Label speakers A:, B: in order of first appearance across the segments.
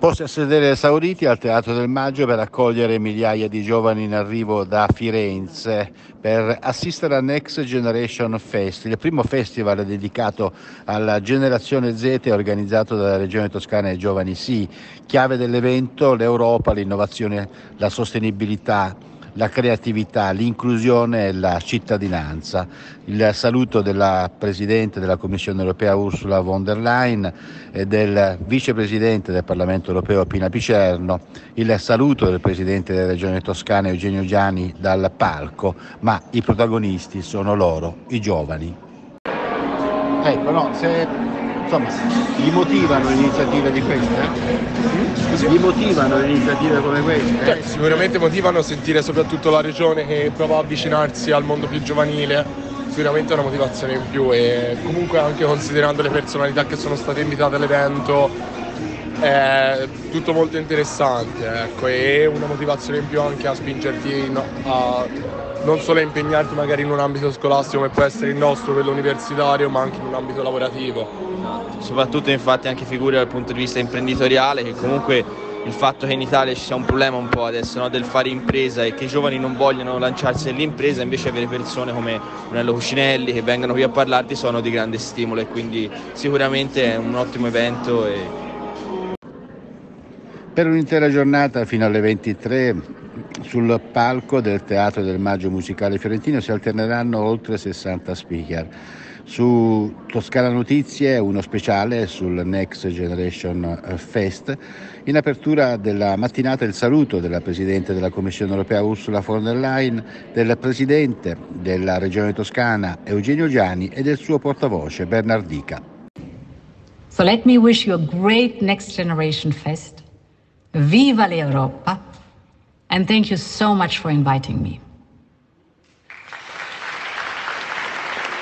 A: Corse a sedere Sauditi al Teatro del Maggio per accogliere migliaia di giovani in arrivo da Firenze per assistere al Next Generation Fest, il primo festival dedicato alla generazione Z organizzato dalla Regione Toscana e Giovani Sì. Chiave dell'evento l'Europa, l'innovazione, la sostenibilità la creatività, l'inclusione e la cittadinanza. Il saluto della Presidente della Commissione europea Ursula von der Leyen e del Vicepresidente del Parlamento europeo Pina Picerno, il saluto del Presidente della Regione Toscana Eugenio Giani dal palco, ma i protagonisti sono loro, i giovani. Ecco, no, se insomma, gli motivano iniziative di queste? Gli motivano iniziative come queste?
B: Cioè, sicuramente motivano sentire soprattutto la regione che prova a avvicinarsi al mondo più giovanile, sicuramente è una motivazione in più e comunque anche considerando le personalità che sono state invitate all'evento è tutto molto interessante ecco, e una motivazione in più anche a spingerti a non solo a impegnarti magari in un ambito scolastico come può essere il nostro, quello universitario, ma anche in un ambito lavorativo.
C: Soprattutto infatti anche figure dal punto di vista imprenditoriale che comunque il fatto che in Italia ci sia un problema un po' adesso no? del fare impresa e che i giovani non vogliono lanciarsi nell'impresa, invece avere persone come Brunello Cucinelli che vengono qui a parlarti sono di grande stimolo e quindi sicuramente è un ottimo evento. E...
A: Per un'intera giornata fino alle 23 sul palco del Teatro del Maggio Musicale Fiorentino si alterneranno oltre 60 speaker. Su Toscana Notizie uno speciale sul Next Generation Fest. In apertura della mattinata il saluto della Presidente della Commissione europea Ursula von der Leyen, del Presidente della Regione Toscana Eugenio Giani e del suo portavoce Bernardica.
D: So let me wish you a great Next Generation Fest. Viva l'Europa! And thank you so much for inviting me.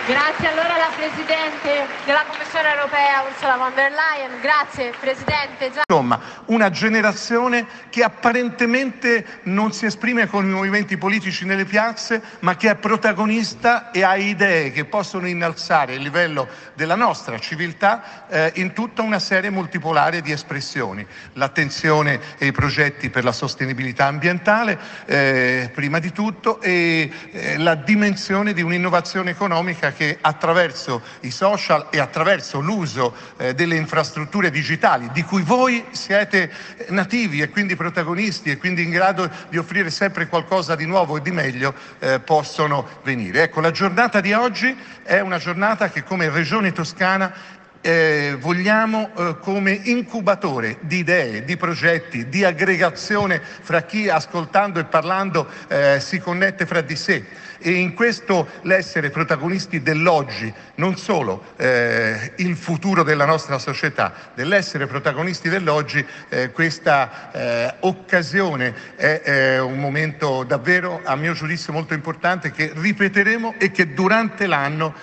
E: Grazie allora alla Presidente della Commissione europea Ursula von der Leyen, grazie Presidente.
F: Insomma, una generazione che apparentemente non si esprime con i movimenti politici nelle piazze, ma che è protagonista e ha idee che possono innalzare il livello della nostra civiltà eh, in tutta una serie multipolare di espressioni. L'attenzione e i progetti per la sostenibilità ambientale, eh, prima di tutto, e eh, la dimensione di un'innovazione economica che attraverso i social e attraverso l'uso eh, delle infrastrutture digitali di cui voi siete nativi e quindi protagonisti e quindi in grado di offrire sempre qualcosa di nuovo e di meglio eh, possono venire. Ecco, la giornata di oggi è una giornata che come Regione Toscana eh, vogliamo eh, come incubatore di idee, di progetti, di aggregazione fra chi ascoltando e parlando eh, si connette fra di sé. E in questo l'essere protagonisti dell'oggi, non solo eh, il futuro della nostra società, dell'essere protagonisti dell'oggi, eh, questa eh, occasione è, un momento davvero, a mio giudizio, molto importante che ripeteremo e che durante l'anno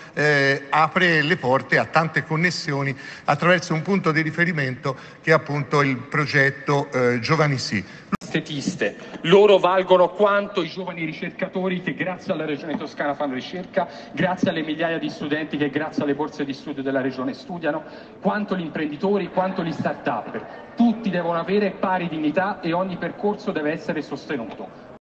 F: apre le porte a tante connessioni attraverso un punto di riferimento che è appunto il progetto eh, Giovani Sì
G: estetiste. Loro valgono quanto i giovani ricercatori che grazie alla Regione Toscana fanno ricerca, grazie alle migliaia di studenti che grazie alle borse di studio della Regione studiano, quanto gli imprenditori, quanto gli start-up. Tutti devono avere pari dignità e ogni percorso deve essere sostenuto.